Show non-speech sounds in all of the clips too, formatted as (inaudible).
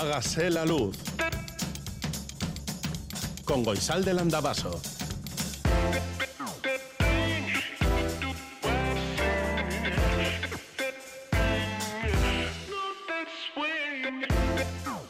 Hágase la luz. Con Goisal del Andabaso.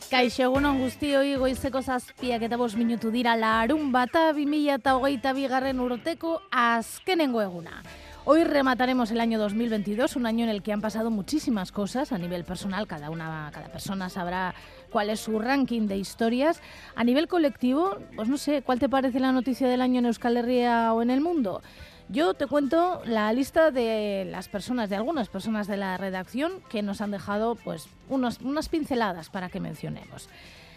Kaixo egunon guztioi goizeko zazpiak eta bos minutu dira larun bata 2008 bigarren urteko azkenengo eguna. Hoy remataremos el año 2022, un año en el que han pasado muchísimas cosas a nivel personal, cada una cada persona sabrá cuál es su ranking de historias. A nivel colectivo, pues no sé, ¿cuál te parece la noticia del año en Euskal Herria o en el mundo? Yo te cuento la lista de las personas, de algunas personas de la redacción que nos han dejado pues unos, unas pinceladas para que mencionemos.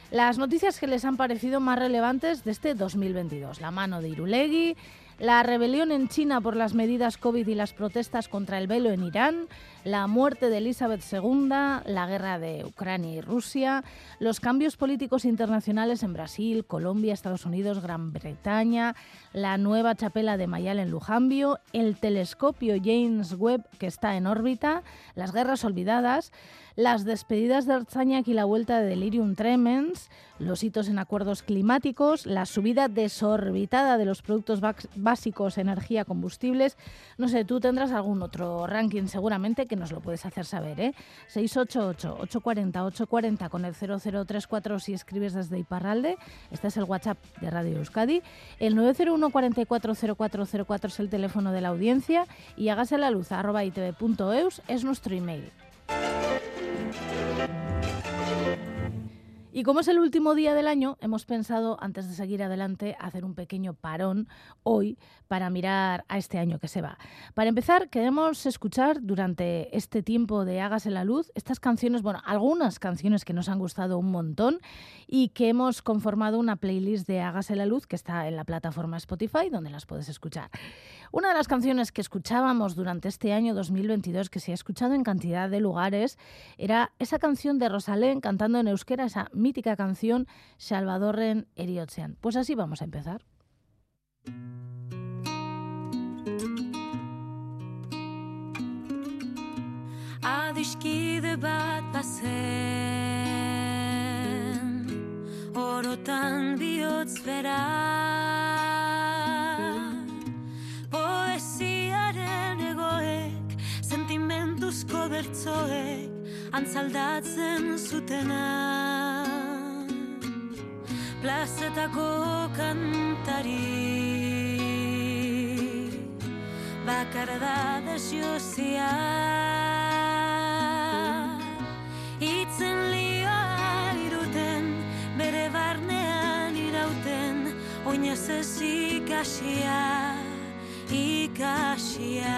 Las noticias que les han parecido más relevantes de este 2022. La mano de Irulegui, la rebelión en China por las medidas COVID y las protestas contra el velo en Irán, la muerte de Elizabeth II, la guerra de Ucrania y Rusia, los cambios políticos internacionales en Brasil, Colombia, Estados Unidos, Gran Bretaña, la nueva chapela de Mayal en Lujambio, el telescopio James Webb que está en órbita, las guerras olvidadas, las despedidas de Arzañac y la vuelta de Delirium Tremens, los hitos en acuerdos climáticos, la subida desorbitada de los productos básicos, energía, combustibles. No sé, tú tendrás algún otro ranking seguramente que nos lo puedes hacer saber, ¿eh? 688-840-840 con el 0034 si escribes desde Iparralde. Este es el WhatsApp de Radio Euskadi. El 901 440404 es el teléfono de la audiencia y hágase la luz arroba es nuestro email. Y como es el último día del año, hemos pensado, antes de seguir adelante, hacer un pequeño parón hoy para mirar a este año que se va. Para empezar, queremos escuchar durante este tiempo de Hágase la Luz estas canciones, bueno, algunas canciones que nos han gustado un montón y que hemos conformado una playlist de Hágase la Luz que está en la plataforma Spotify, donde las puedes escuchar. Una de las canciones que escuchábamos durante este año 2022, que se ha escuchado en cantidad de lugares, era esa canción de Rosalén cantando en euskera, esa mítica canción Salvadorren Eriotzean. Pues así vamos a empezar. Adiskide bat bazen Orotan bihotz Sentimentuzko bertzoek antzaldatzen zutena. Plazetako kantari. Bakar da desiozia Itzen lioa iruten Bere barnean irauten Oinez ez ikasia Ikasia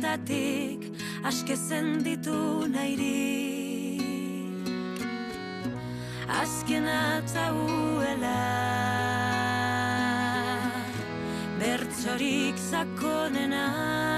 hortatik aske zenditu nahiri Azken atzauela Bertzorik zakonena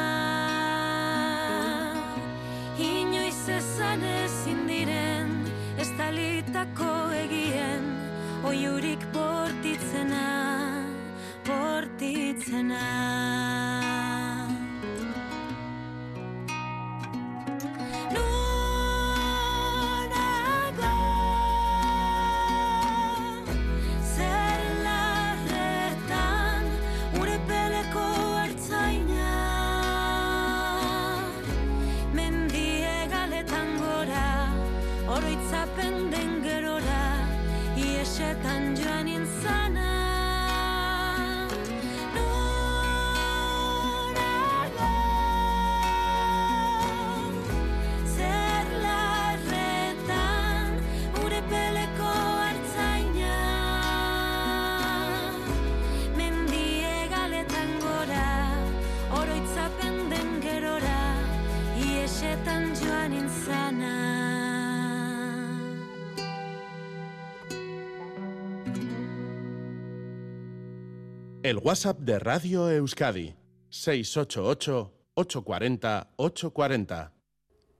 El WhatsApp de Radio Euskadi, 688-840-840.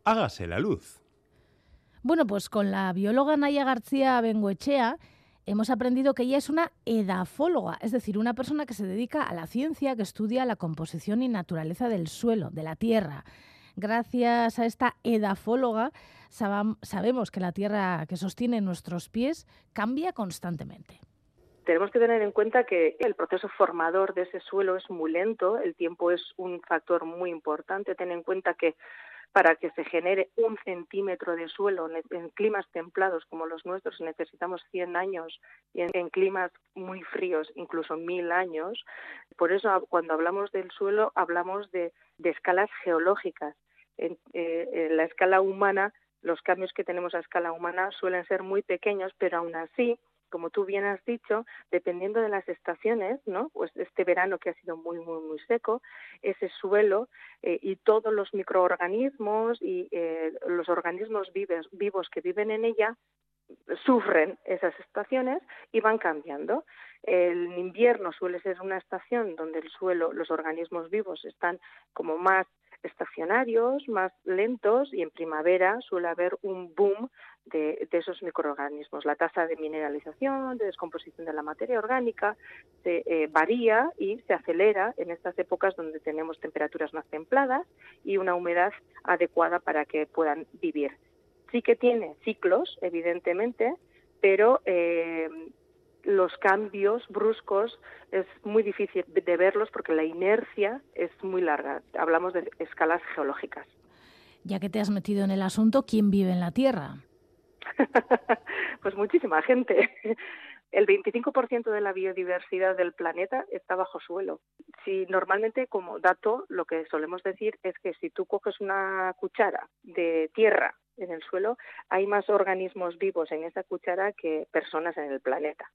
Hágase la luz. Bueno, pues con la bióloga Naya García Bengoechea hemos aprendido que ella es una edafóloga, es decir, una persona que se dedica a la ciencia, que estudia la composición y naturaleza del suelo, de la tierra. Gracias a esta edafóloga sabemos que la tierra que sostiene nuestros pies cambia constantemente. Tenemos que tener en cuenta que el proceso formador de ese suelo es muy lento, el tiempo es un factor muy importante. Ten en cuenta que para que se genere un centímetro de suelo en climas templados como los nuestros necesitamos 100 años y en, climas muy fríos incluso mil años. Por eso cuando hablamos del suelo hablamos de, de escalas geológicas. En, eh, en la escala humana, los cambios que tenemos a escala humana suelen ser muy pequeños, pero aún así como tú bien has dicho, dependiendo de las estaciones, ¿no? Pues este verano que ha sido muy, muy, muy seco, ese suelo eh, y todos los microorganismos y eh, los organismos vives, vivos que viven en ella sufren esas estaciones y van cambiando. El invierno suele ser una estación donde el suelo, los organismos vivos están como más estacionarios, más lentos y en primavera suele haber un boom de, esos microorganismos. La tasa de mineralización, de descomposición de la materia orgánica se eh, varía y se acelera en estas épocas donde tenemos temperaturas más templadas y una humedad adecuada para que puedan vivir. Sí que tiene ciclos, evidentemente, pero eh, los cambios bruscos es muy difícil de verlos porque la inercia es muy larga. Hablamos de escalas geológicas. Ya que te has metido en el asunto, ¿quién vive en la Tierra? (laughs) pues muchísima gente. El 25% de la biodiversidad del planeta está bajo suelo. Si normalmente, como dato, lo que solemos decir es que si tú coges una cuchara de tierra en el suelo, hay más organismos vivos en esa cuchara que personas en el planeta.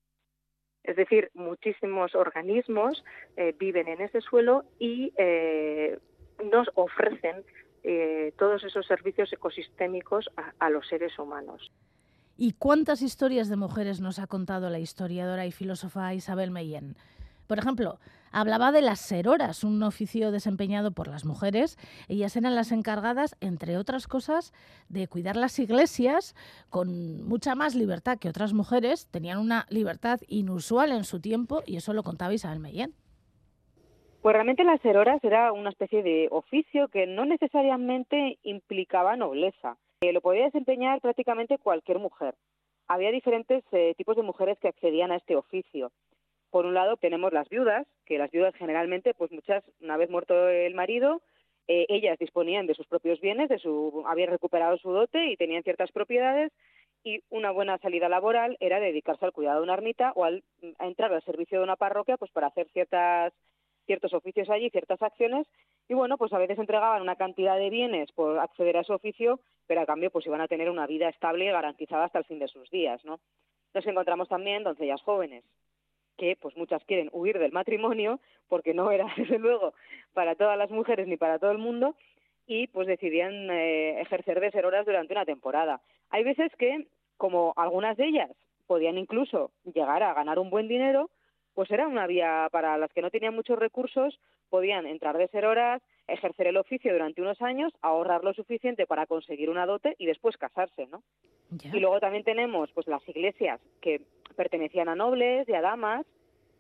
Es decir, muchísimos organismos eh, viven en ese suelo y eh, nos ofrecen eh, todos esos servicios ecosistémicos a, a los seres humanos. ¿Y cuántas historias de mujeres nos ha contado la historiadora y filósofa Isabel Meyen? Por ejemplo, hablaba de las seroras, un oficio desempeñado por las mujeres. Ellas eran las encargadas, entre otras cosas, de cuidar las iglesias con mucha más libertad que otras mujeres. Tenían una libertad inusual en su tiempo y eso lo contaba Isabel Meyen. Pues realmente las seroras era una especie de oficio que no necesariamente implicaba nobleza. Lo podía desempeñar prácticamente cualquier mujer. Había diferentes eh, tipos de mujeres que accedían a este oficio. Por un lado tenemos las viudas, que las viudas generalmente, pues muchas, una vez muerto el marido, eh, ellas disponían de sus propios bienes, de su, habían recuperado su dote y tenían ciertas propiedades y una buena salida laboral era dedicarse al cuidado de una ermita o al, a entrar al servicio de una parroquia pues para hacer ciertas ciertos oficios allí, ciertas acciones, y bueno, pues a veces entregaban una cantidad de bienes por acceder a ese oficio, pero a cambio pues iban a tener una vida estable y garantizada hasta el fin de sus días, ¿no? Nos encontramos también doncellas jóvenes, que pues muchas quieren huir del matrimonio, porque no era (laughs) desde luego para todas las mujeres ni para todo el mundo, y pues decidían eh, ejercer de ser horas durante una temporada. Hay veces que, como algunas de ellas podían incluso llegar a ganar un buen dinero, pues era una vía para las que no tenían muchos recursos, podían entrar de ser horas, ejercer el oficio durante unos años, ahorrar lo suficiente para conseguir una dote y después casarse, ¿no? Y luego también tenemos pues las iglesias que pertenecían a nobles y a damas,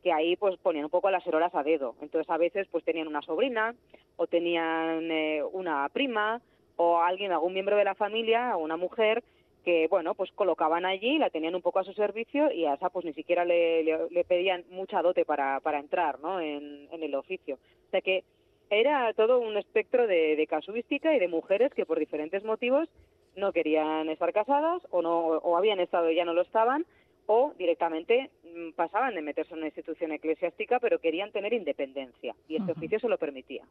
que ahí pues ponían un poco las heroras a dedo. Entonces a veces pues tenían una sobrina o tenían eh, una prima o alguien, algún miembro de la familia, o una mujer que bueno pues colocaban allí la tenían un poco a su servicio y a esa pues ni siquiera le, le, le pedían mucha dote para, para entrar ¿no? en, en, el oficio o sea que era todo un espectro de, de, casuística y de mujeres que por diferentes motivos no querían estar casadas o no o habían estado y ya no lo estaban o directamente mm, pasaban de meterse en una institución eclesiástica, pero querían tener independencia y este oficio se lo permitía.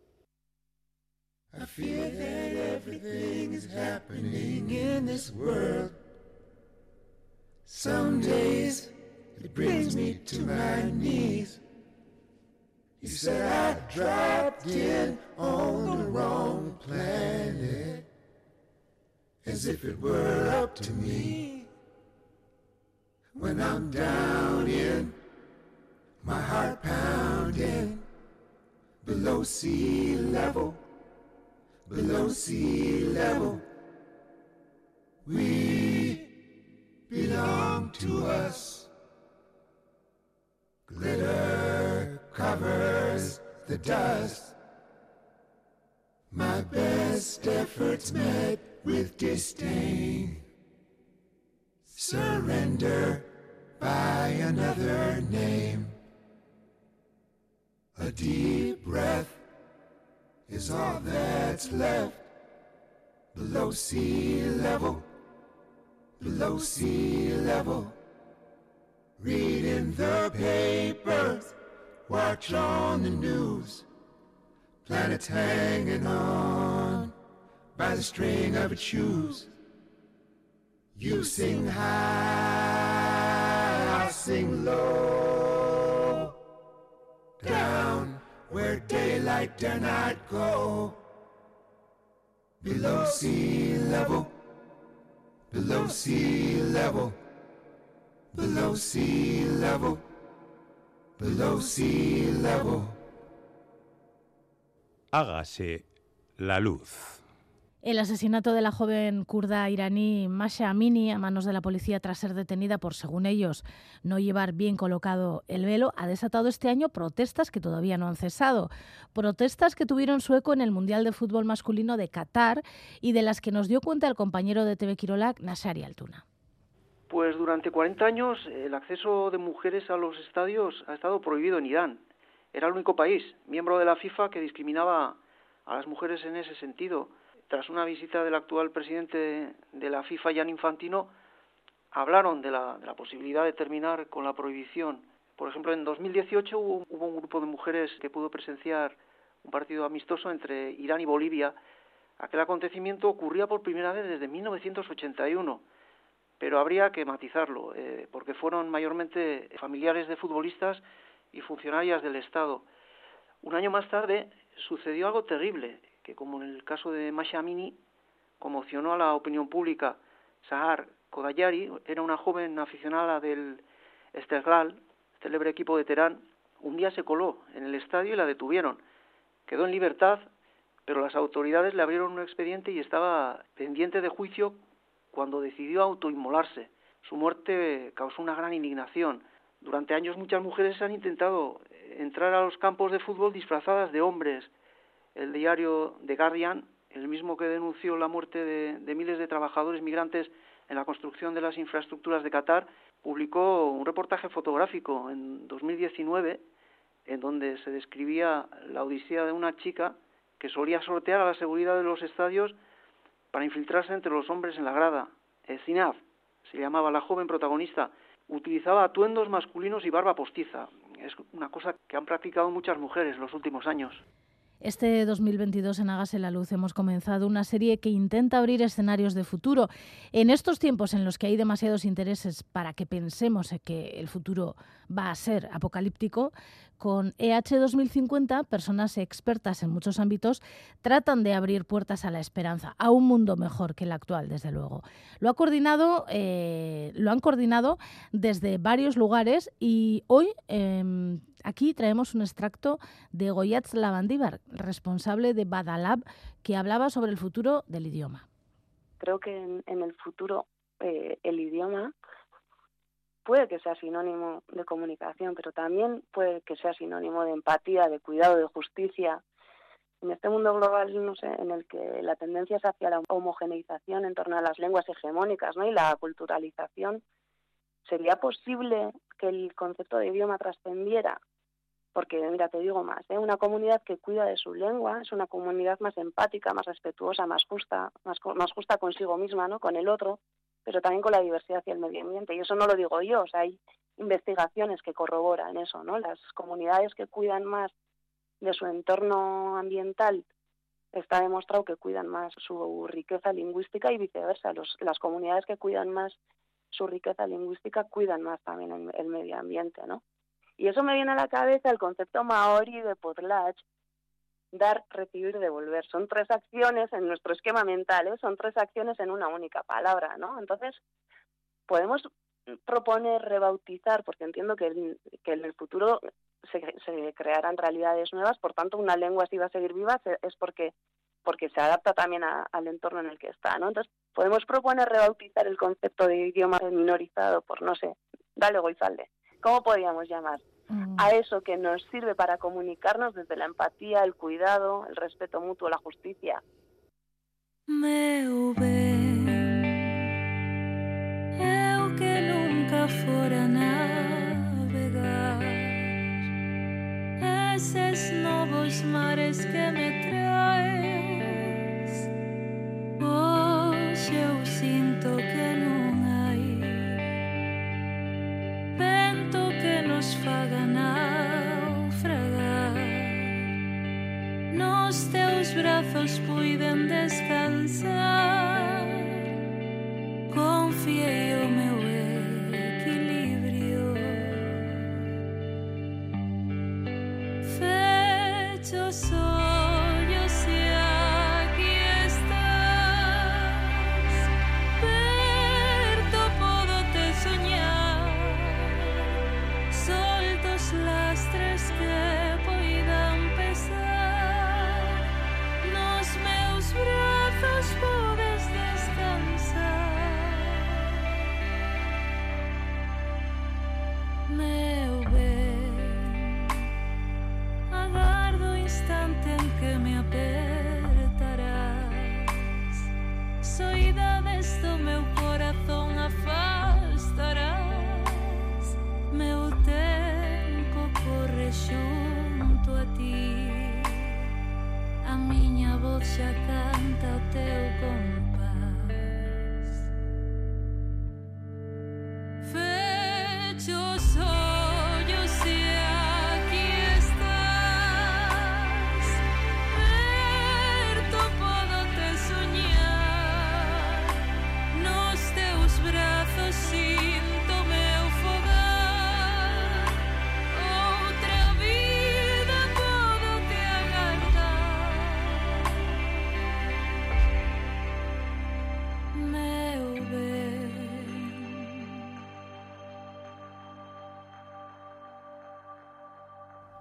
I feel that everything is happening in this world. Some days it brings me to my knees. You said I dropped in on the wrong planet. As if it were up to me. When I'm down in, my heart pounding below sea level below sea level. We belong to us. The dust. My best efforts met with disdain. Surrender by another name. A deep breath is all that's left below sea level, below sea level. Reading the papers, watch on the news. Planets hanging on by the string of its shoes. You sing high, I sing low. Down where daylight dare not go. Below sea level, below sea level, below sea level, below sea level. Hágase la luz. El asesinato de la joven kurda iraní Masha Amini a manos de la policía tras ser detenida por, según ellos, no llevar bien colocado el velo ha desatado este año protestas que todavía no han cesado. Protestas que tuvieron su eco en el Mundial de Fútbol Masculino de Qatar y de las que nos dio cuenta el compañero de TV Quirolac, Nasari Altuna. Pues durante 40 años el acceso de mujeres a los estadios ha estado prohibido en Irán. Era el único país, miembro de la FIFA, que discriminaba a las mujeres en ese sentido. Tras una visita del actual presidente de la FIFA, Jan Infantino, hablaron de la, de la posibilidad de terminar con la prohibición. Por ejemplo, en 2018 hubo, hubo un grupo de mujeres que pudo presenciar un partido amistoso entre Irán y Bolivia. Aquel acontecimiento ocurría por primera vez desde 1981 pero habría que matizarlo, eh, porque fueron mayormente familiares de futbolistas y funcionarias del Estado. Un año más tarde sucedió algo terrible, que como en el caso de Masha Amini, conmocionó a la opinión pública. Sahar Kodayari era una joven aficionada del Esteghlal, célebre equipo de Teherán. Un día se coló en el estadio y la detuvieron. Quedó en libertad, pero las autoridades le abrieron un expediente y estaba pendiente de juicio cuando decidió autoinmolarse. Su muerte causó una gran indignación. Durante años muchas mujeres han intentado entrar a los campos de fútbol disfrazadas de hombres. El diario The Guardian, el mismo que denunció la muerte de, de miles de trabajadores migrantes en la construcción de las infraestructuras de Qatar, publicó un reportaje fotográfico en 2019 en donde se describía la odisea de una chica que solía sortear a la seguridad de los estadios para infiltrarse entre los hombres en la grada. Eh, Zinab se llamaba la joven protagonista. Utilizaba atuendos masculinos y barba postiza. Es una cosa que han practicado muchas mujeres en los últimos años. Este 2022 en Hágase la Luz hemos comenzado una serie que intenta abrir escenarios de futuro. En estos tiempos en los que hay demasiados intereses para que pensemos que el futuro va a ser apocalíptico, con EH 2050, personas expertas en muchos ámbitos tratan de abrir puertas a la esperanza, a un mundo mejor que el actual, desde luego. Lo, ha coordinado, eh, lo han coordinado desde varios lugares y hoy eh, aquí traemos un extracto de Goyatz Lavandívar, responsable de Badalab, que hablaba sobre el futuro del idioma. Creo que en, en el futuro eh, el idioma puede que sea sinónimo de comunicación, pero también puede que sea sinónimo de empatía, de cuidado, de justicia. En este mundo global, no sé, en el que la tendencia es hacia la homogeneización en torno a las lenguas hegemónicas, ¿no? Y la culturalización, ¿sería posible que el concepto de idioma trascendiera? Porque, mira, te digo más, ¿eh? una comunidad que cuida de su lengua es una comunidad más empática, más respetuosa, más justa, más, más justa consigo misma, ¿no? Con el otro, pero también con la diversidad y el medio ambiente. Y eso no lo digo yo, o sea, hay investigaciones que corroboran eso, ¿no? Las comunidades que cuidan más de su entorno ambiental está demostrado que cuidan más su riqueza lingüística y viceversa. Los, las comunidades que cuidan más su riqueza lingüística cuidan más también el, el medio ambiente, ¿no? Y eso me viene a la cabeza el concepto maori de potlatch, dar, recibir, devolver. Son tres acciones en nuestro esquema mental, ¿eh? son tres acciones en una única palabra, ¿no? Entonces, podemos proponer rebautizar, porque entiendo que, en, el futuro se, se, crearán realidades nuevas, por tanto, una lengua si va a seguir viva es porque porque se adapta también a, al entorno en el que está, ¿no? Entonces, podemos proponer rebautizar el concepto de idioma minorizado por, no sé, dale goizalde. ¿Cómo podríamos llamar? A eso que nos sirve para comunicarnos desde la empatía, el cuidado, el respeto mutuo, la justicia. Meu ben, eu que nunca fora navegar esos novos mares que me traes. Hoxe eu sinto que non faga naufragar. Nos teus brazos puiden descansar. Confiei o meu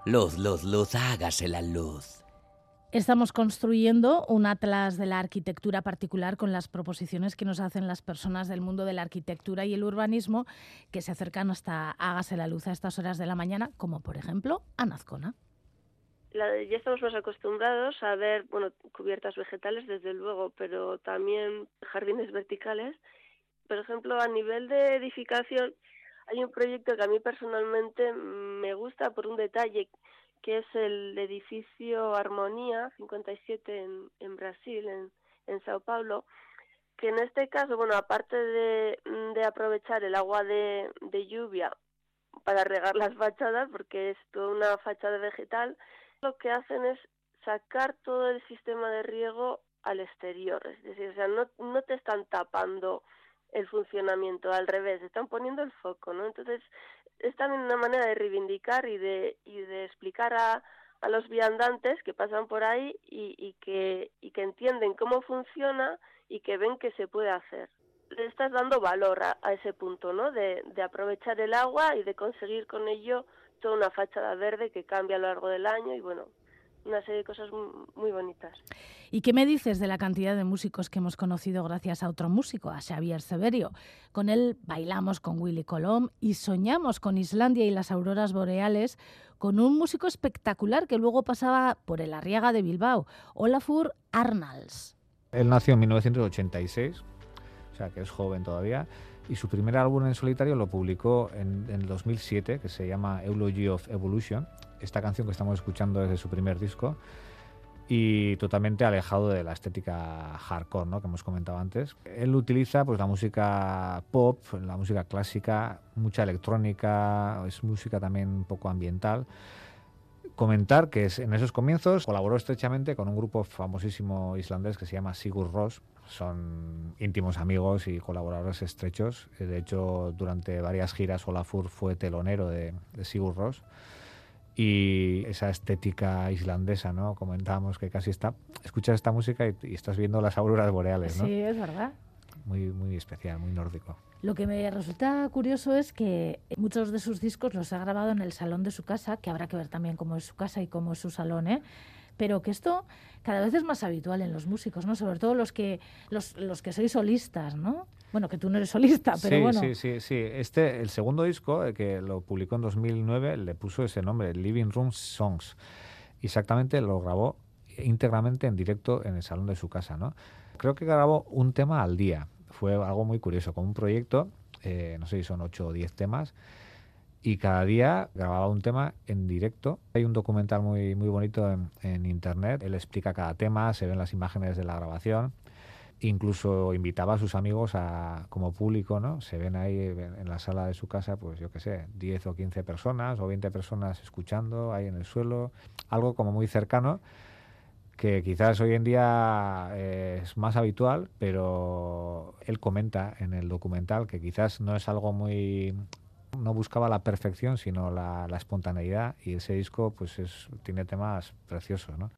Luz, luz, luz, hágase la luz. Estamos construyendo un atlas de la arquitectura particular con las proposiciones que nos hacen las personas del mundo de la arquitectura y el urbanismo que se acercan hasta Hágase la luz a estas horas de la mañana, como por ejemplo Anazcona. La- ya estamos más acostumbrados a ver, bueno, cubiertas vegetales, desde luego, pero también jardines verticales. Por ejemplo, a nivel de edificación, hay un proyecto que a mí personalmente me gusta por un detalle, que es el edificio Armonía 57 en, en Brasil, en, Sao Paulo, que en este caso, bueno, aparte de, de aprovechar el agua de, de lluvia para regar las (laughs) fachadas, porque es toda una fachada vegetal, lo que hacen es sacar todo el sistema de riego al exterior. Es decir, o sea, no, no te están tapando el funcionamiento, al revés, están poniendo el foco, ¿no? Entonces, es también una manera de reivindicar y de, y de explicar a, a los viandantes que pasan por ahí y, y, que, y que entienden cómo funciona y que ven que se puede hacer. Le estás dando valor a, a ese punto, ¿no? De, de aprovechar el agua y de conseguir con ello toda una fachada verde que cambia a lo largo del año y bueno, una serie de cosas muy, bonitas. ¿Y qué me dices de la cantidad de músicos que hemos conocido gracias a otro músico, a Xavier Severio? Con él bailamos con Willy Colom y soñamos con Islandia y las auroras boreales con un músico espectacular que luego pasaba por el Arriaga de Bilbao, Olafur Arnalds. Él nació en 1986, o sea que es joven todavía, y su primer álbum en solitario lo publicó en, en 2007, que se llama Eulogy of Evolution. Esta canción que estamos escuchando es de su primer disco. y totalmente alejado de la estética hardcore ¿no? que hemos comentado antes. Él utiliza pues, la música pop, la música clásica, mucha electrónica, es música también un poco ambiental. Comentar que en esos comienzos colaboró estrechamente con un grupo famosísimo islandés que se llama Sigur Rós. Son íntimos amigos y colaboradores estrechos. De hecho, durante varias giras Olafur fue telonero de, de Sigur Rós y esa estética islandesa, ¿no? Comentábamos que casi está, escuchas esta música y, y estás viendo las auroras boreales, ¿no? Sí, es verdad. Muy, muy especial, muy nórdico. Lo que me resulta curioso es que muchos de sus discos los ha grabado en el salón de su casa, que habrá que ver también cómo es su casa y cómo es su salón, ¿eh? Pero que esto cada vez es más habitual en los músicos, ¿no? Sobre todo los que los, los que sois solistas, ¿no? Bueno, que tú no eres solista, pero sí, bueno. sí, sí, sí. Este, el segundo disco, eh, que lo publicó en 2009, le puso ese nombre, Living Room Songs. Exactamente lo grabó íntegramente en directo en el salón de su casa, ¿no? Creo que grabó un tema al día. Fue algo muy curioso, como un proyecto, eh, no sé si son 8 o 10 temas, y cada día grababa un tema en directo. Hay un documental muy, muy bonito en, en internet, él explica cada tema, se ven las imágenes de la grabación. Incluso invitaba a sus amigos a, como público, ¿no? Se ven ahí en la sala de su casa, pues yo qué sé, 10 o 15 personas o 20 personas escuchando ahí en el suelo, algo como muy cercano que quizás hoy en día eh, es más habitual, pero él comenta en el documental que quizás no es algo muy no buscaba la perfección, sino la, la espontaneidad y ese disco pues es, tiene temas preciosos, ¿no?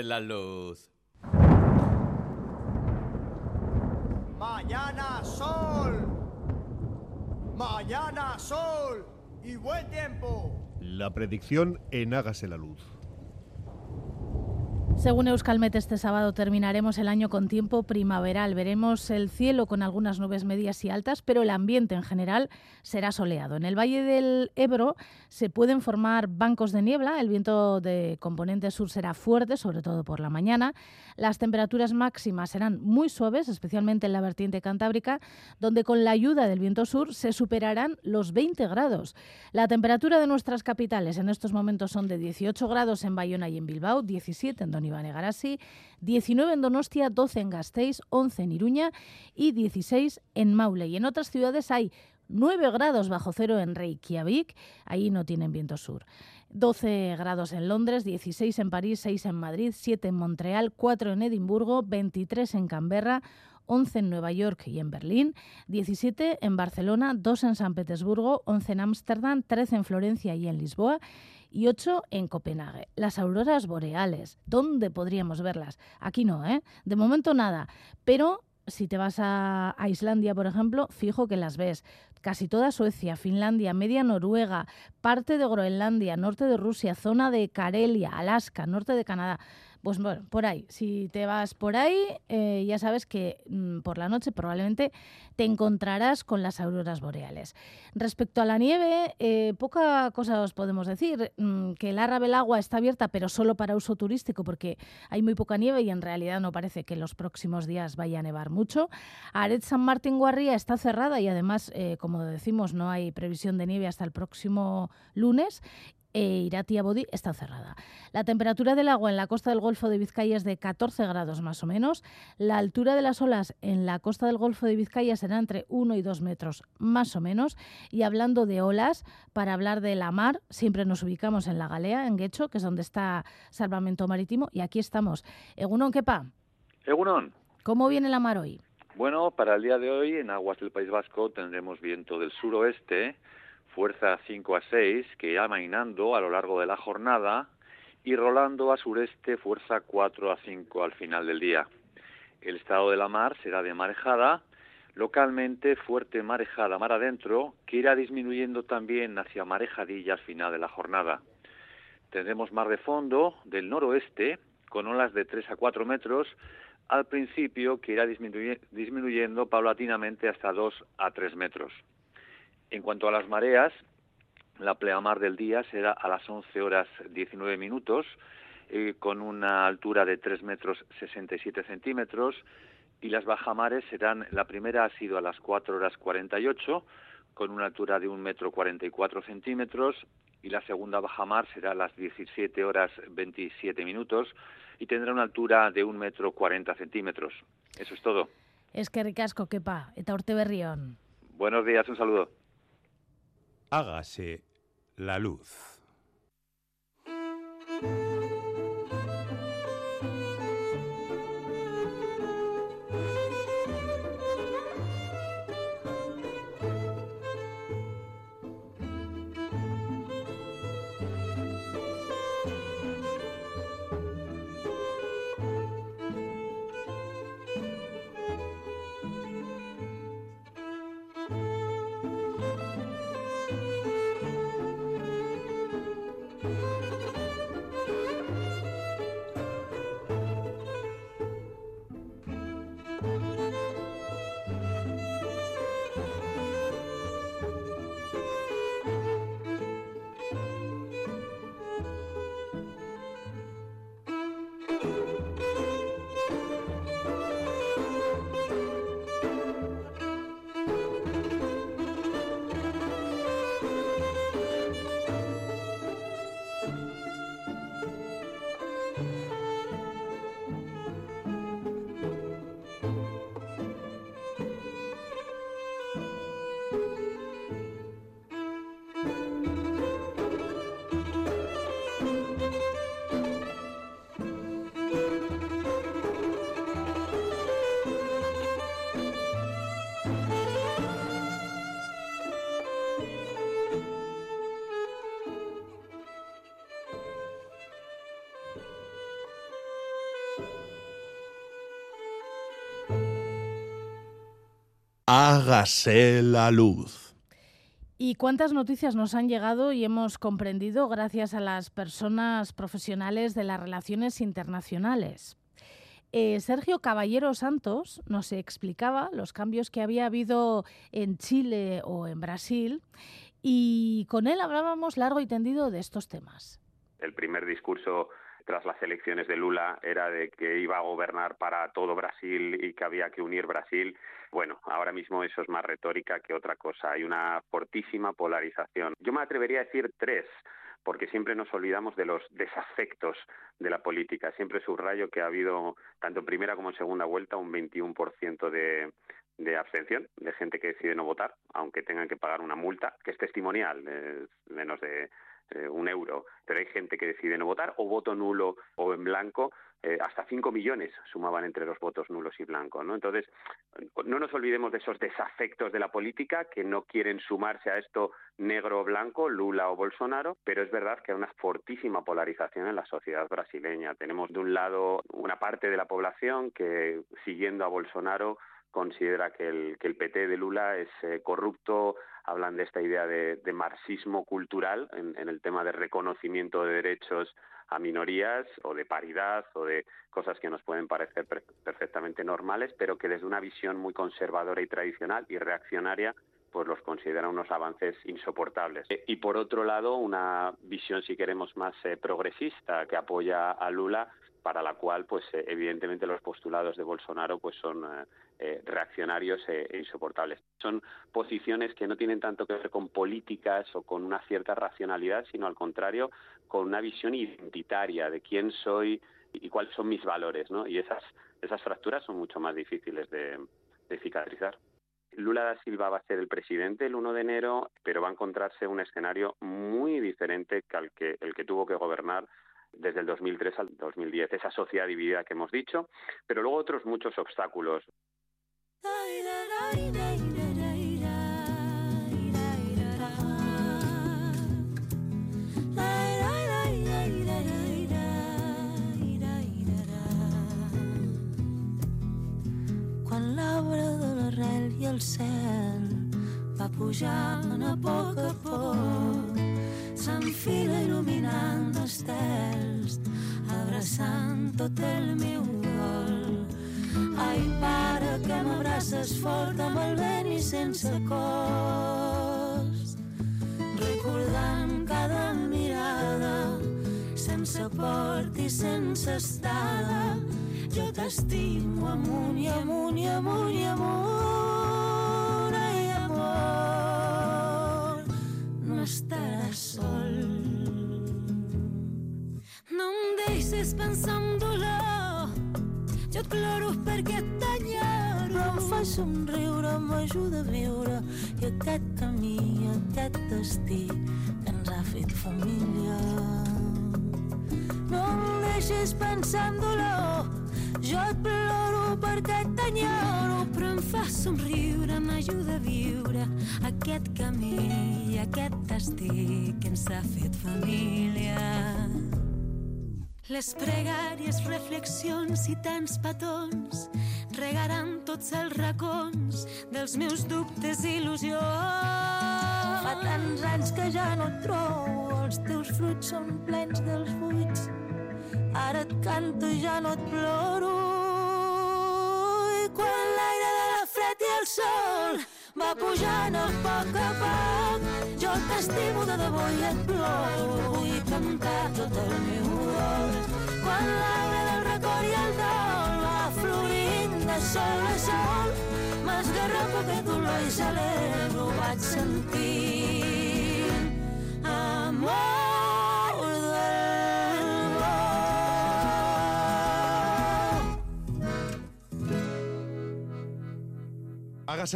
La luz. Mañana sol. Mañana sol y buen tiempo. La predicción en Hágase la Luz. Según Euskalmet, este sábado terminaremos el año con tiempo primaveral. Veremos el cielo con algunas nubes medias y altas, pero el ambiente en general será soleado. En el Valle del Ebro se pueden formar bancos de niebla. El viento de componente sur será fuerte, sobre todo por la mañana. Las temperaturas máximas serán muy suaves, especialmente en la vertiente cantábrica, donde con la ayuda del viento sur se superarán los 20 grados. La temperatura de nuestras capitales en estos momentos son de 18 grados en Bayona y en Bilbao, 17 en Don Iván Egarasi, 19 en Donostia, 12 en Gasteiz, 11 en Iruña y 16 en Maule. Y en otras ciudades hay 9 grados bajo cero en Reykjavik, ahí no tienen viento sur. 12 grados en Londres, 16 en París, 6 en Madrid, 7 en Montreal, 4 en Edimburgo, 23 en Canberra, 11 en Nueva York y en Berlín, 17 en Barcelona, 2 en San Petersburgo, 11 en Ámsterdam, 13 en Florencia y en Lisboa y 8 en Copenhague. Las auroras boreales, ¿dónde podríamos verlas? Aquí no, ¿eh? De momento nada, pero si te vas a, a Islandia, por ejemplo, fijo que las ves. Casi toda Suecia, Finlandia, media Noruega, parte de Groenlandia, norte de Rusia, zona de Karelia, Alaska, norte de Canadá. Pues bueno, por ahí. Si te vas por ahí, eh, ya sabes que mm, por la noche probablemente te encontrarás con las auroras boreales. Respecto a la nieve, eh, poca cosa os podemos decir. Mm, que el Belagua está abierta, pero solo para uso turístico, porque hay muy poca nieve y en realidad no parece que en los próximos días vaya a nevar mucho. Aret San Martín Guarría está cerrada y además, eh, como decimos, no hay previsión de nieve hasta el próximo lunes e Iratia Bodi está cerrada. La temperatura del agua en la costa del Golfo de Vizcaya es de 14 grados más o menos. La altura de las olas en la costa del Golfo de Vizcaya será entre 1 y 2 metros más o menos. Y hablando de olas, para hablar de la mar, siempre nos ubicamos en la Galea, en Guecho, que es donde está Salvamento Marítimo. Y aquí estamos. Egunon, Kepa, Egunon. ¿cómo viene la mar hoy? Bueno, para el día de hoy en aguas del País Vasco tendremos viento del suroeste, fuerza 5 a 6, que irá mainando a lo largo de la jornada y rolando a sureste, fuerza 4 a 5 al final del día. El estado de la mar será de marejada, localmente fuerte marejada mar adentro, que irá disminuyendo también hacia marejadilla al final de la jornada. Tendremos mar de fondo del noroeste, con olas de 3 a 4 metros, al principio que irá disminuye- disminuyendo paulatinamente hasta 2 a 3 metros. En cuanto a las mareas, la pleamar del día será a las 11 horas 19 minutos, eh, con una altura de 3 metros 67 centímetros, y las bajamares serán, la primera ha sido a las 4 horas 48, con una altura de 1 metro 44 centímetros, y la segunda bajamar será a las 17 horas 27 minutos, y tendrá una altura de 1 metro 40 centímetros. Eso es todo. Es que ricasco, Kepa, eta urte berrión. Buenos días, un saludo. Hágase la luz. Hágase la luz. ¿Y cuántas noticias nos han llegado y hemos comprendido gracias a las personas profesionales de las relaciones internacionales? Eh, Sergio Caballero Santos nos explicaba los cambios que había habido en Chile o en Brasil y con él hablábamos largo y tendido de estos temas. El primer discurso tras las elecciones de Lula era de que iba a gobernar para todo Brasil y que había que unir Brasil. Bueno, ahora mismo eso es más retórica que otra cosa. Hay una fortísima polarización. Yo me atrevería a decir tres porque siempre nos olvidamos de los desafectos de la política. Siempre subrayo que ha habido, tanto en primera como en segunda vuelta, un 21% de, de abstención, de gente que decide no votar, aunque tengan que pagar una multa, que es testimonial, es menos de eh, un euro, pero hay gente que decide no votar, o voto nulo o en blanco, eh, hasta 5 millones sumaban entre los votos nulos y blancos. ¿no? Entonces, no nos olvidemos de esos desafectos de la política que no quieren sumarse a esto negro o blanco, Lula o Bolsonaro, pero es verdad que hay una fortísima polarización en la sociedad brasileña. Tenemos de un lado una parte de la población que, siguiendo a Bolsonaro, considera que el, que el PT de Lula es eh, corrupto, hablan de esta idea de, marxismo cultural en, el tema de reconocimiento de derechos a minorías o de paridad o de cosas que nos pueden parecer per perfectamente normales, pero que desde una visión muy conservadora y tradicional y reaccionaria pues los considera unos avances insoportables. Y por otro lado, una visión, si queremos, más eh, progresista que apoya a Lula, para la cual, pues eh, evidentemente los postulados de Bolsonaro pues son eh, eh, reaccionarios e, e insoportables. Son posiciones que no tienen tanto que ver con políticas o con una cierta racionalidad, sino al contrario, con una visión identitaria de quién soy y cuáles son mis valores, ¿no? Y esas esas fracturas son mucho más difíciles de, de cicatrizar. Lula da Silva va a ser el presidente el 1 de enero, pero va a encontrarse un escenario muy diferente que al que el que tuvo que gobernar desde el 2003 al 2010, esa sociedad dividida que hemos dicho, pero luego otros muchos obstáculos. Quan l'arbre el va pujant a poc a poc s'enfila il·luminant estels, abraçant tot el sense port i sense estada, jo t'estimo amunt i amunt i amunt i amunt, ai, amor, no estaràs sol. No em deixes pensar en dolor, jo et ploro perquè t'enyoro. Però em fa somriure, m'ajuda a viure i aquest camí, aquest destí que ens ha fet família. No em deixes pensar en dolor, jo et ploro perquè t'enyoro, però em fa somriure, m'ajuda a viure aquest camí i aquest destí que ens ha fet família. Les pregàries, reflexions i tants petons regaran tots els racons dels meus dubtes i il·lusions. Fa tants anys que ja no et trobo, els teus fruits són plens dels buits. Ara et canto i ja no et ploro. I quan l'aire de la fred i el sol va pujant a poc a poc, jo t'estimo de debò i et ploro. Vull cantar tot el meu dol. Quan l'aire del record i el dol va fluint de sol a sol, m'esgarrapa aquest dolor i celebro, vaig sentint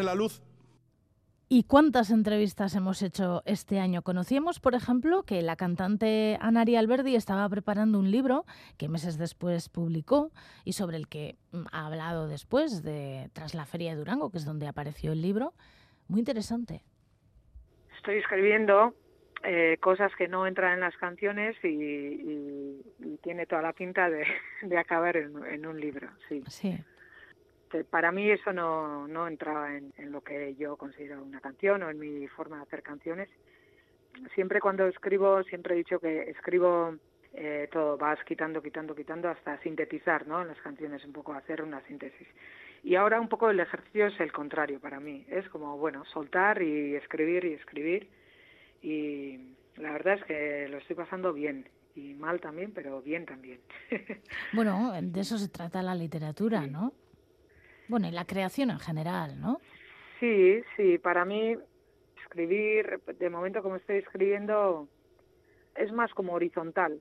La luz. ¿Y cuántas entrevistas hemos hecho este año? Conocíamos, por ejemplo, que la cantante Anari Alberdi estaba preparando un libro que meses después publicó y sobre el que mm, ha hablado después de tras la Feria de Durango, que es donde apareció el libro. Muy interesante. Estoy escribiendo eh, cosas que no entran en las canciones y, y- y tiene toda la pinta de, (laughs) de acabar en, en un libro, sí. Sí. Que para mí eso no, no entraba en, en lo que yo considero una canción o en mi forma de hacer canciones. Siempre cuando escribo, siempre he dicho que escribo eh, todo, vas quitando, quitando, quitando hasta sintetizar, ¿no? En las canciones un poco hacer una síntesis. Y ahora un poco el ejercicio es el contrario para mí. Es como, bueno, soltar y escribir y escribir. Y la verdad es que lo estoy pasando bien. Y mal también, pero bien también. (laughs) Bueno, de eso se trata la literatura, ¿no? Bueno, y la creación en general, ¿no? Sí, sí, para mí escribir, de momento como estoy escribiendo, es más como horizontal.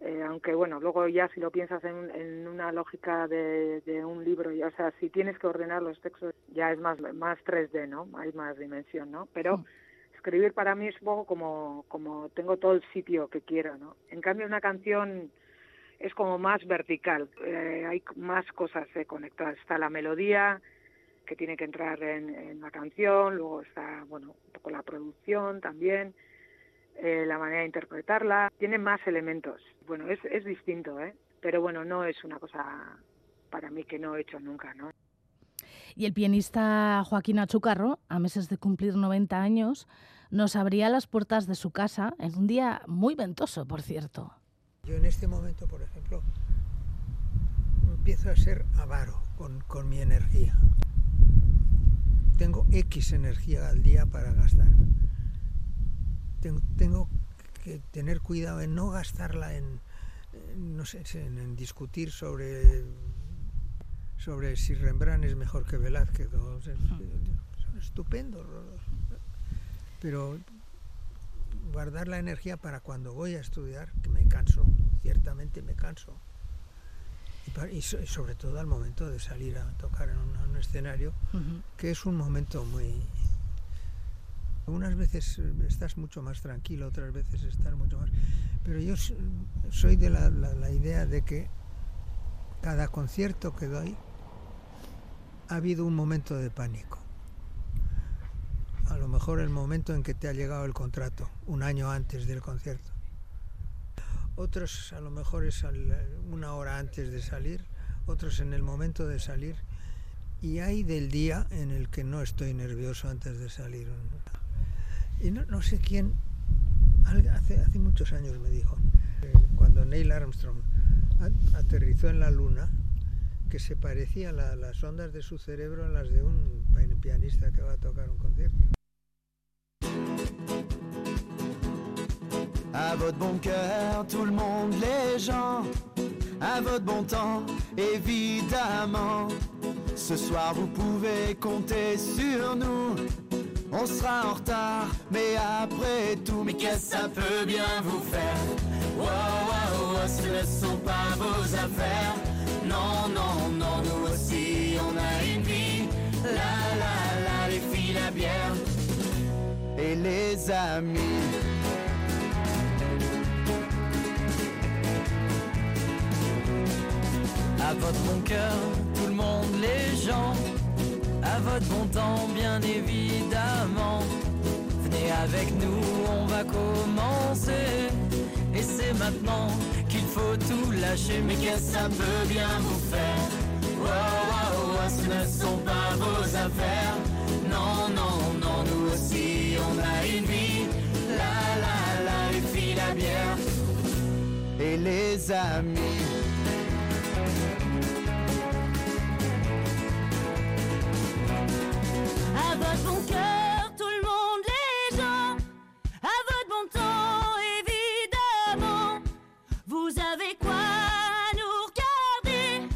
Eh, aunque bueno, luego ya si lo piensas en, en una lógica de, de un libro, ya, o sea, si tienes que ordenar los textos, ya es más, más 3D, ¿no? Hay más dimensión, ¿no? Pero escribir para mí es un poco como, como tengo todo el sitio que quiero, ¿no? En cambio, una canción es como más vertical, eh, hay más cosas eh, conectadas. Está la melodía, que tiene que entrar en, la canción, luego está, bueno, un poco la producción también, eh, la manera de interpretarla, tiene más elementos. Bueno, es, es distinto, ¿eh? Pero bueno, no es una cosa para mí que no he hecho nunca, ¿no? Y el pianista Joaquín Achucarro, a meses de cumplir 90 años, nos abría las puertas de su casa en un día muy ventoso, por cierto. Yo en este momento, por ejemplo, empiezo a ser avaro con, con mi energía. Tengo X energía al día para gastar. Tengo, tengo que tener cuidado en no gastarla en, no sé, en, en discutir sobre sobre si Rembrandt es mejor que Velázquez. o- son estupendos. Pero guardar la energía para cuando voy a estudiar, que me canso, ciertamente me canso. Y, y so- y sobre todo al momento de salir a tocar en un, un escenario, que es un momento muy... Unas veces estás mucho más tranquilo, otras veces estás mucho más... Pero yo soy de la, la- la idea de que cada concierto que doy ha habido un momento de pánico. A lo mejor el momento en que te ha llegado el contrato, un año antes del concierto. Otros a lo mejor es una hora antes de salir, otros en el momento de salir. Y hay del día en el que no estoy nervioso antes de salir. Y no, no sé quién, hace, hace muchos años me dijo, eh, cuando Neil Armstrong aterrizó en la luna, que se parecía la- las ondas de su cerebro a las de un pi- pianista que va a tocar un concierto. À votre bon cœur, tout le monde, les gens, à votre bon temps, évidemment. Ce soir, vous pouvez compter sur nous. On sera en retard, mais après tout, mais qu'est-ce que ça peut bien vous faire? Wow, wow, wow, ce ne sont pas vos affaires. Les amis. À votre bon cœur, tout le monde, les gens, à votre bon temps, bien évidemment. Venez avec nous, on va commencer. Et c'est maintenant qu'il faut tout lâcher. Mais qu'est-ce que ça peut bien vous faire? Wow, wow, wow, ce ne sont pas vos affaires. Non, non, non, aussi, on a une vie. La, la, la, les filles, la bière et les amis. À votre bon cœur, tout le monde, les gens. À votre bon temps, évidemment. Vous avez quoi à nous regarder?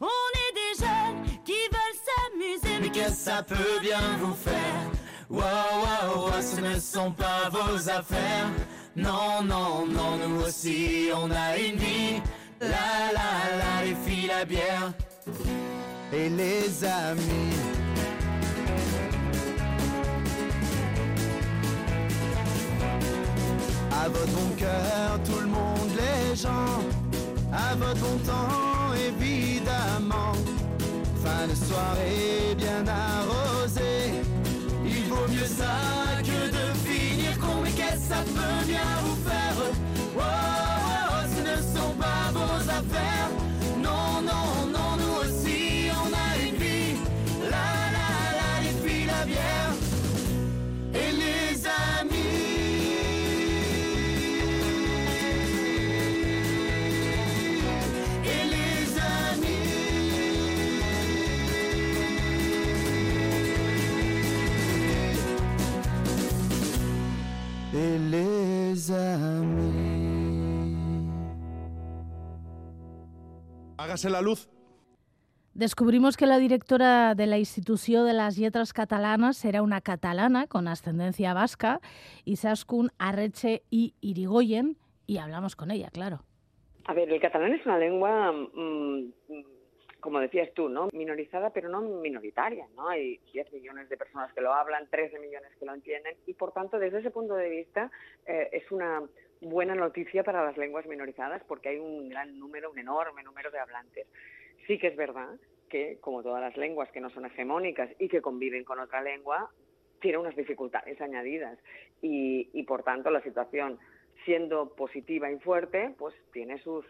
On est des jeunes qui veulent s'amuser. Mais qu'est-ce que ça peut bien vous faire? Wow, wow, wow, ce ne sont pas vos affaires. Non, non, non, nous aussi, on a une vie. La, la, la, les filles, la bière et les amis. À votre bon cœur, tout le monde, les gens. À votre bon temps, évidemment. Fin de soirée bien arrosée. Ça que de finir con. Mais qu'est-ce que ça peut bien Hágase la luz. Descubrimos que la directora de la Institució de las Letras Catalanas era una catalana con ascendencia vasca, Isaskun Arreche y Irigoyen, y hablamos con ella, claro. A ver, el catalán es una lengua, mm, como decías tú, ¿no? Minorizada, pero no minoritaria, ¿no? Hay 10 millones de personas que lo hablan, 13 millones que lo entienden, y por tanto, desde ese punto de vista, eh, es una buena noticia para las lenguas minorizadas porque hay un gran número, un enorme número de hablantes. Sí que es verdad que, como todas las lenguas que no son hegemónicas y que conviven con otra lengua, tiene unas dificultades añadidas y, y por tanto la situación siendo positiva y fuerte, pues tiene sus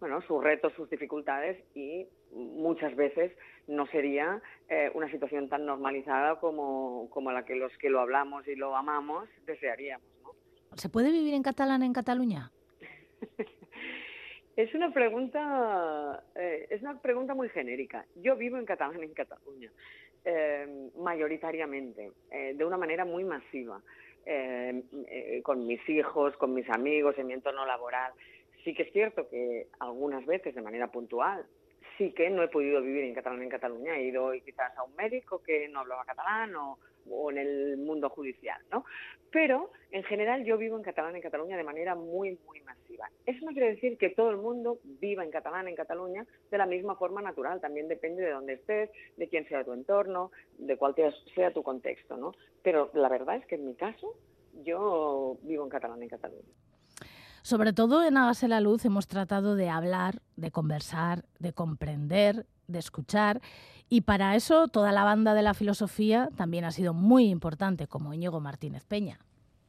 bueno, sus retos, sus dificultades y muchas veces no sería eh, una situación tan normalizada como, como la que los que lo hablamos y lo amamos desearíamos. ¿no? ¿Se puede vivir en catalán en Cataluña? (laughs) Es una pregunta, eh, es una pregunta muy genérica. Yo vivo en catalán en Cataluña, eh, mayoritariamente, eh, de una manera muy masiva, con mis hijos, con mis amigos, en mi entorno laboral. Sí que es cierto que algunas veces, de manera puntual, sí que no he podido vivir en catalán en Cataluña. He ido quizás a un médico que no hablaba catalán o, en el mundo judicial, ¿no? Pero, en general, yo vivo en catalán en Cataluña de manera muy, muy masiva. Eso no quiere decir que todo el mundo viva en catalán en Cataluña de la misma forma natural. También depende de dónde estés, de quién sea tu entorno, de cuál sea tu contexto, ¿no? Pero la verdad es que en mi caso, yo vivo en catalán en Cataluña. Sobre todo en Hágase la Luz hemos tratado de hablar, de conversar, de comprender, de escuchar. Y para eso toda la banda de la filosofía también ha sido muy importante, como Íñigo Martínez Peña.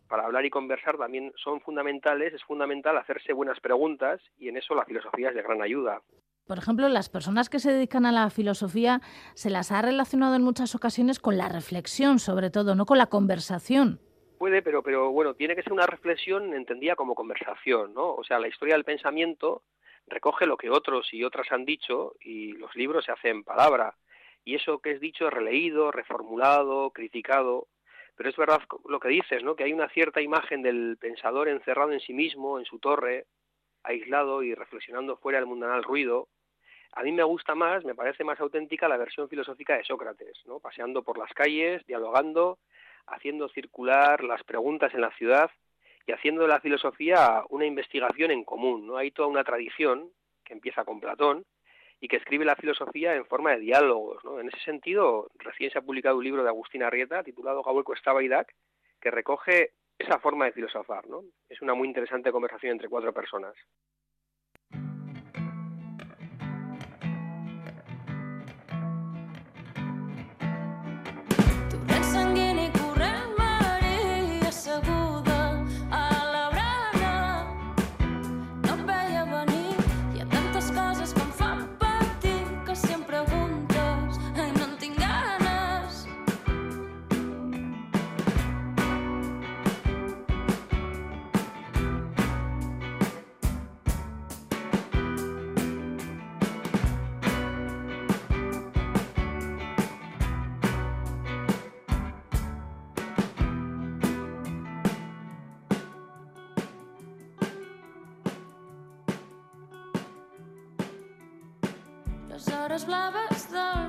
para hablar y conversar también son fundamentales, es fundamental hacerse buenas preguntas y en eso la filosofía es de gran ayuda. Por ejemplo, las personas que se dedican a la filosofía se las ha relacionado en muchas ocasiones con la reflexión, sobre todo, no con la conversación. Puede, pero, pero bueno, tiene que ser una reflexión entendida como conversación, ¿no? O sea, la historia del pensamiento recoge lo que otros y otras han dicho y los libros se hacen palabra. Y eso que es dicho es releído, reformulado, criticado. Pero es verdad lo que dices, ¿no? Que hay una cierta imagen del pensador encerrado en sí mismo, en su torre, aislado y reflexionando fuera del mundanal ruido. A mí me gusta más, me parece más auténtica la versión filosófica de Sócrates, ¿no? Paseando por las calles, dialogando, haciendo circular las preguntas en la ciudad y haciendo de la filosofía una investigación en común. ¿no? Hay toda una tradición que empieza con Platón y que escribe la filosofía en forma de diálogos. En ese sentido, recién se ha publicado un libro de Agustín Arrieta titulado Gabuelco estaba Idac, que recoge esa forma de filosofar. ¿no? Es una muy interesante conversación entre cuatro personas. Les hores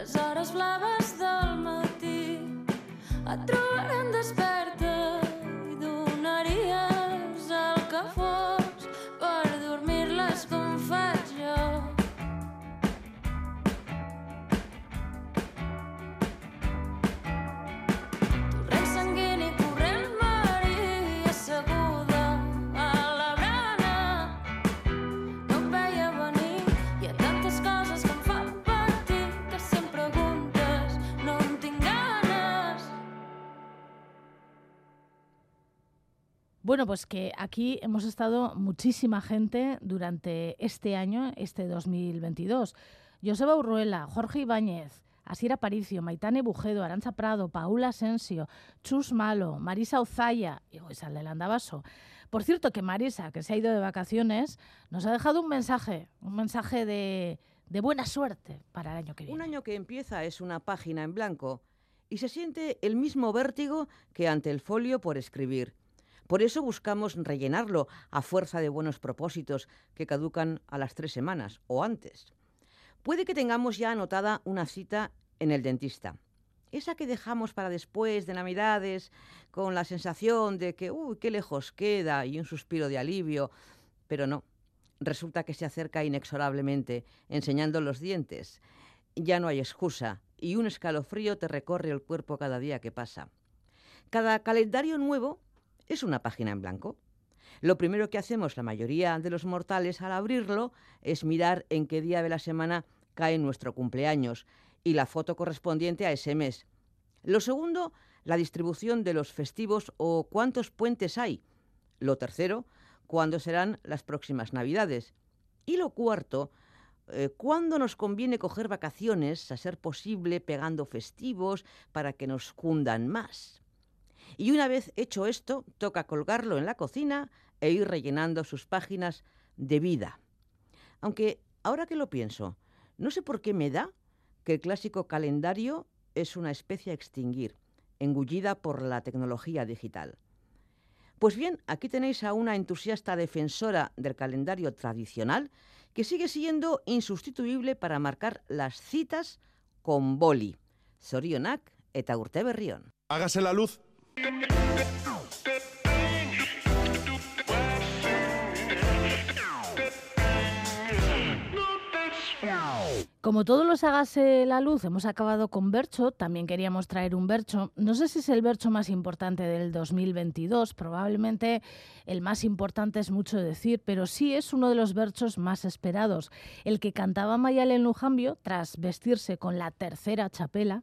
Les hores blaves del matí et trobaran desperta Bueno, pues que aquí hemos estado muchísima gente durante este año, este 2022. Joseba Urruela, Jorge Ibáñez, Asiera Paricio, Maitane Bujedo, Aranza Prado, Paula Asensio, Chus Malo, Marisa Ozaya y Goizalde Landavaso. Por cierto, que Marisa, que se ha ido de vacaciones, nos ha dejado un mensaje, un mensaje de, de buena suerte para el año que viene. Un año que empieza es una página en blanco y se siente el mismo vértigo que ante el folio por escribir. Por eso buscamos rellenarlo a fuerza de buenos propósitos que caducan a las tres semanas o antes. Puede que tengamos ya anotada una cita en el dentista. Esa que dejamos para después de Navidades, con la sensación de que, uy, qué lejos queda y un suspiro de alivio. Pero no, resulta que se acerca inexorablemente, enseñando los dientes. Ya no hay excusa y un escalofrío te recorre el cuerpo cada día que pasa. Cada calendario nuevo es una página en blanco. Lo primero que hacemos la mayoría de los mortales al abrirlo es mirar en qué día de la semana cae nuestro cumpleaños y la foto correspondiente a ese mes. Lo segundo, la distribución de los festivos o cuántos puentes hay. Lo tercero, cuándo serán las próximas Navidades. Y lo cuarto, eh, cuándo nos conviene coger vacaciones, a ser posible pegando festivos para que nos cundan más. Y una vez hecho esto, toca colgarlo en la cocina e ir rellenando sus páginas de vida. Aunque, ahora que lo pienso, no sé por qué me da que el clásico calendario es una especie a extinguir, engullida por la tecnología digital. Pues bien, aquí tenéis a una entusiasta defensora del calendario tradicional que sigue siendo insustituible para marcar las citas con boli. Zorionak eta urte berrión. Hágase la luz. Como todos los hágase la luz, hemos acabado con Bercho, también queríamos traer un Bercho. No sé si es el Bercho más importante del 2022, probablemente el más importante es mucho decir, pero sí es uno de los Berchos más esperados, el que cantaba Mayalen Lujambio tras vestirse con la tercera chapela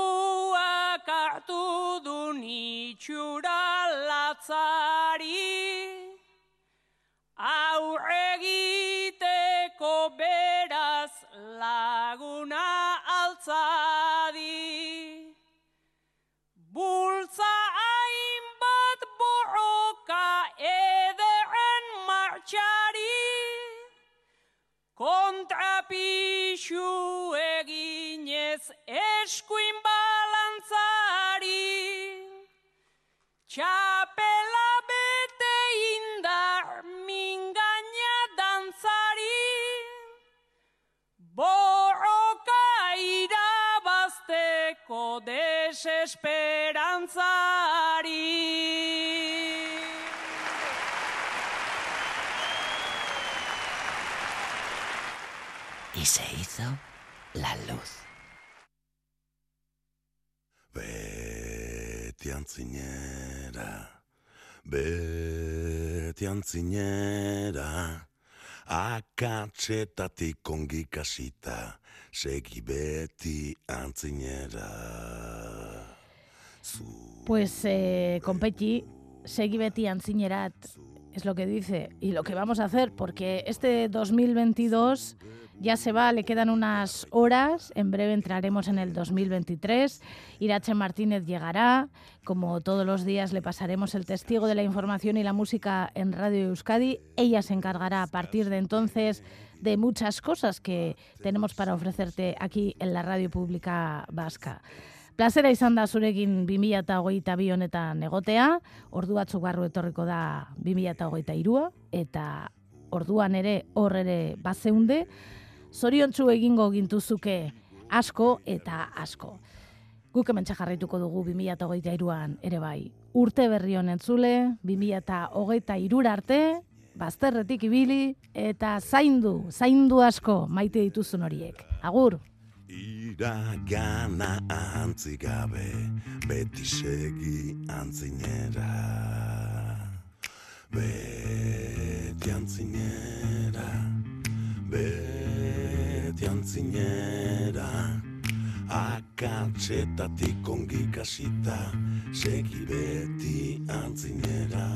nitxura latzari Aurregiteko beraz laguna altzadi. Bultza hainbat borroka ederren martxari. Kontrapixu eginez eskuin Txapela bete indar mingaina dantzari. Borroka irabazteko desesperantzari. Y se hizo la luz. Beti antzinera, beti antzinera, akatsetatik ongi kasita, segi beti antzinera. Pues eh, con Pechi, segui beti antzinerat, es lo que dice, y lo que vamos a hacer, porque este 2022 ya se va, le quedan unas horas, en breve entraremos en el 2023, Irache Martínez llegará, como todos los días le pasaremos el testigo de la información y la música en Radio Euskadi, ella se encargará a partir de entonces de muchas cosas que tenemos para ofrecerte aquí en la radio pública vasca. Plazera izan da zurekin 2008 bi honetan egotea, ordu batzuk barru etorriko da 2008 irua, eta orduan ere hor ere bazeunde, zoriontsu egingo gintuzuke asko eta asko. Guk hemen jarraituko dugu 2008 iruan ere bai. Urte berri honen zule, 2008 irura arte, bazterretik ibili eta zaindu, zaindu asko maite dituzun horiek. Agur! Iragana antzi gabe, beti segi antzinera. Beti antzinera, beti antzinera. Akatsetatik ongi kasita, segi beti antzinera.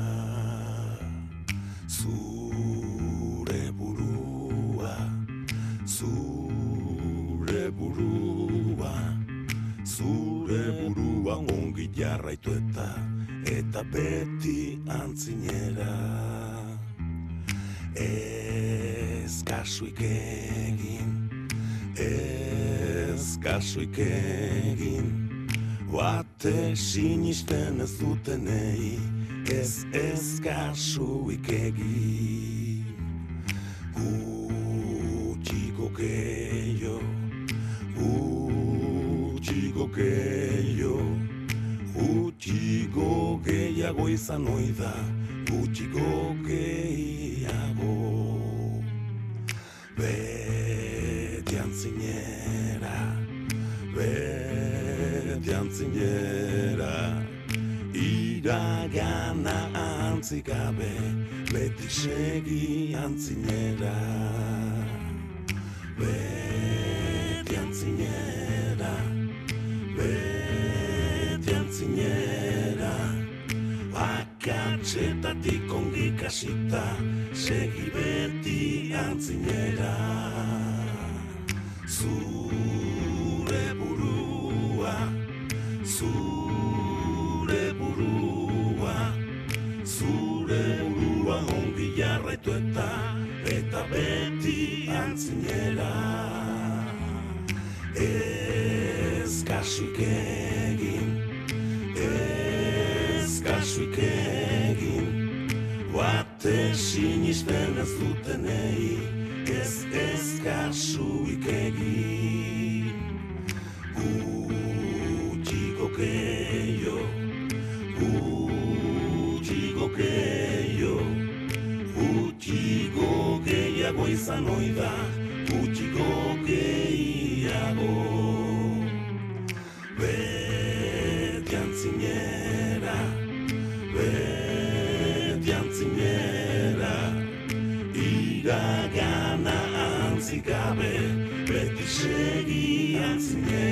Zure burua, zure burua, zure burua ongi jarraitu eta, eta beti antzinera. Ez kasuik egin, ez kasuik egin, Bate sinisten ez dutenei, ez ez kasuik egin. Gutxiko gehiago, gutxiko gehiago izan ohi da, gutxiko gehiago. Beti antzinera, beti antzinera, iragana antzik gabe, beti segi antzinera. Beti antzinera, akatsetatik ongi kasita, segi beti antzinera. Zure burua, zure burua, zure burua ongi jarraitu eta, eta beti antzinera. Ez kasuik Bate sinisten ez dutenei, ez ez kasuik egin. Gutxiko gehiago, gutxiko gehiago, gutxiko gehiago izan ohi da, gutxiko gehiago. Yeah.